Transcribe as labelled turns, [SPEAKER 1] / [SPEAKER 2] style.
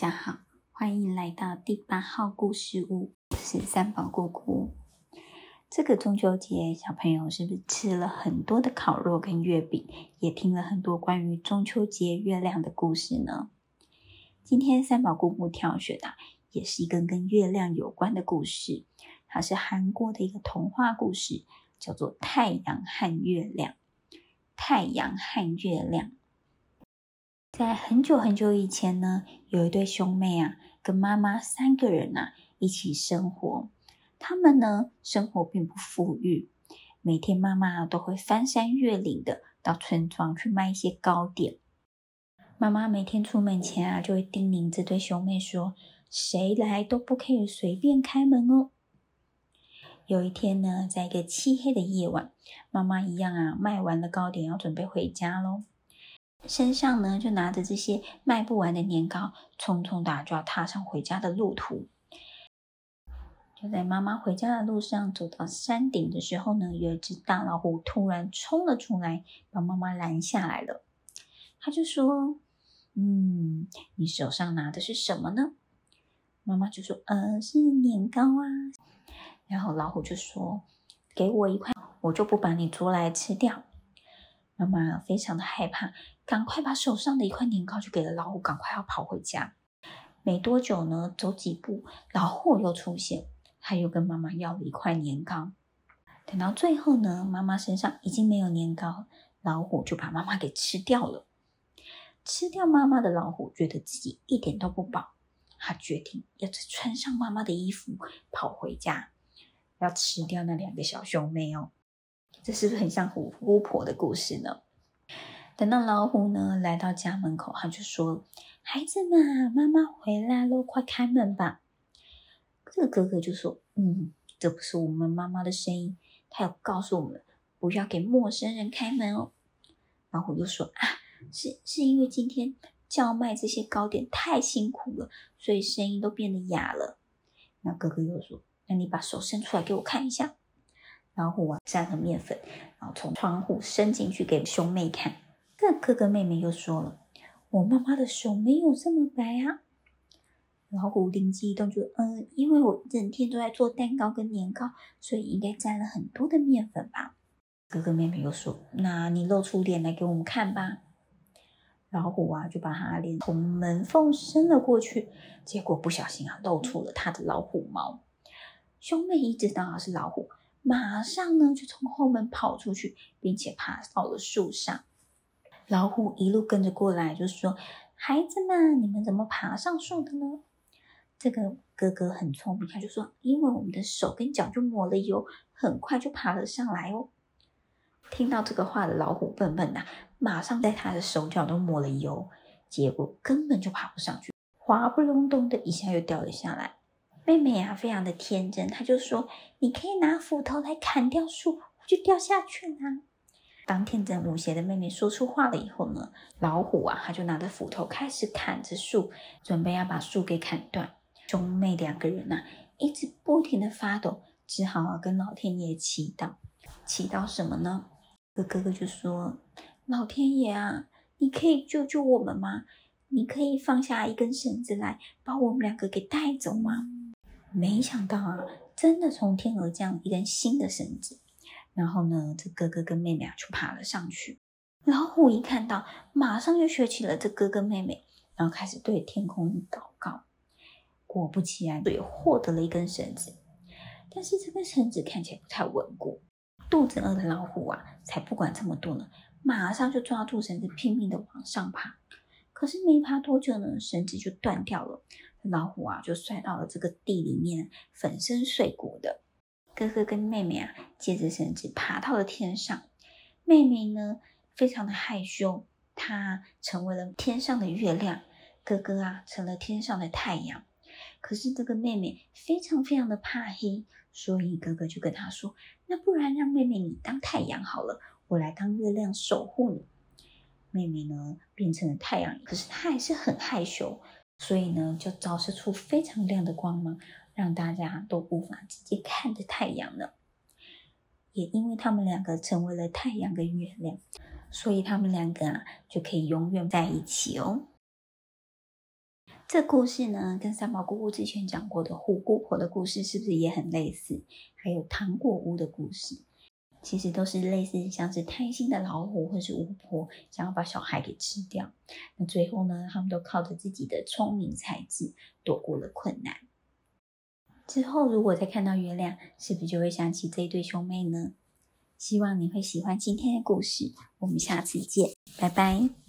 [SPEAKER 1] 大家好，欢迎来到第八号故事屋，我是三宝姑姑。这个中秋节，小朋友是不是吃了很多的烤肉跟月饼，也听了很多关于中秋节月亮的故事呢？今天三宝姑姑挑选的也是一个跟月亮有关的故事，它是韩国的一个童话故事，叫做《太阳和月亮》。太阳和月亮。在很久很久以前呢，有一对兄妹啊，跟妈妈三个人、啊、一起生活。他们呢，生活并不富裕，每天妈妈都会翻山越岭的到村庄去卖一些糕点。妈妈每天出门前啊，就会叮咛这对兄妹说：“谁来都不可以随便开门哦。”有一天呢，在一个漆黑的夜晚，妈妈一样啊，卖完了糕点，要准备回家喽。身上呢，就拿着这些卖不完的年糕，匆匆的就要踏上回家的路途。就在妈妈回家的路上，走到山顶的时候呢，有一只大老虎突然冲了出来，把妈妈拦下来了。他就说：“嗯，你手上拿的是什么呢？”妈妈就说：“呃，是年糕啊。”然后老虎就说：“给我一块，我就不把你捉来吃掉。”妈妈非常的害怕。赶快把手上的一块年糕就给了老虎，赶快要跑回家。没多久呢，走几步，老虎又出现，他又跟妈妈要了一块年糕。等到最后呢，妈妈身上已经没有年糕，老虎就把妈妈给吃掉了。吃掉妈妈的老虎觉得自己一点都不饱，他决定要穿上妈妈的衣服跑回家，要吃掉那两个小兄妹哦。这是不是很像虎巫婆的故事呢？等到老虎呢来到家门口，他就说：“孩子们，妈妈回来喽，快开门吧。”这个哥哥就说：“嗯，这不是我们妈妈的声音，他要告诉我们不要给陌生人开门哦。”老虎又说：“啊，是是因为今天叫卖这些糕点太辛苦了，所以声音都变得哑了。”那哥哥又说：“那你把手伸出来给我看一下。”老虎啊，沾了面粉，然后从窗户伸进去给兄妹看。那哥哥妹妹又说了：“我妈妈的手没有这么白啊。”老虎灵机一动，就嗯，因为我整天都在做蛋糕跟年糕，所以应该沾了很多的面粉吧。哥哥妹妹又说：“那你露出脸来给我们看吧。”老虎啊，就把他脸从门缝伸了过去，结果不小心啊，露出了他的老虎毛。兄妹一知道是老虎，马上呢就从后门跑出去，并且爬到了树上。老虎一路跟着过来，就说：“孩子们，你们怎么爬上树的呢？”这个哥哥很聪明，他就说：“因为我们的手跟脚就抹了油，很快就爬了上来哦。”听到这个话的老虎笨笨呐，马上在他的手脚都抹了油，结果根本就爬不上去，滑不隆咚的一下又掉了下来。妹妹啊，非常的天真，她就说：“你可以拿斧头来砍掉树，就掉下去啦。”当天真无邪的妹妹说出话了以后呢，老虎啊，他就拿着斧头开始砍着树，准备要把树给砍断。兄妹两个人呐、一直不停的发抖，只好啊跟老天爷祈祷。祈祷什么呢？哥哥就说：“老天爷啊，你可以救救我们吗？你可以放下一根绳子来，把我们两个给带走吗？”没想到啊，真的从天而降一根新的绳子。然后呢，这哥哥跟妹妹啊就爬了上去。老虎一看到，马上就学起了这哥哥妹妹，然后开始对天空祷告。果不其然，也获得了一根绳子。但是这根绳子看起来不太稳固。肚子饿的老虎啊，才不管这么多呢，马上就抓住绳子，拼命的往上爬。可是没爬多久呢，绳子就断掉了。老虎啊，就摔到了这个地里面，粉身碎骨的。哥哥跟妹妹啊，借着绳子爬到了天上。妹妹呢，非常的害羞，她成为了天上的月亮。哥哥啊，成了天上的太阳。可是这个妹妹非常非常的怕黑，所以哥哥就跟她说：“那不然让妹妹你当太阳好了，我来当月亮守护你。”妹妹呢，变成了太阳，可是她还是很害羞，所以呢，就照射出非常亮的光芒。让大家都无法直接看着太阳了，也因为他们两个成为了太阳跟月亮，所以他们两个啊就可以永远在一起哦。这故事呢，跟三毛姑姑之前讲过的虎姑婆的故事是不是也很类似？还有糖果屋的故事，其实都是类似，像是贪心的老虎或是巫婆想要把小孩给吃掉。那最后呢，他们都靠着自己的聪明才智躲过了困难。之后如果再看到月亮，是不是就会想起这一对兄妹呢？希望你会喜欢今天的故事，我们下次见，拜拜。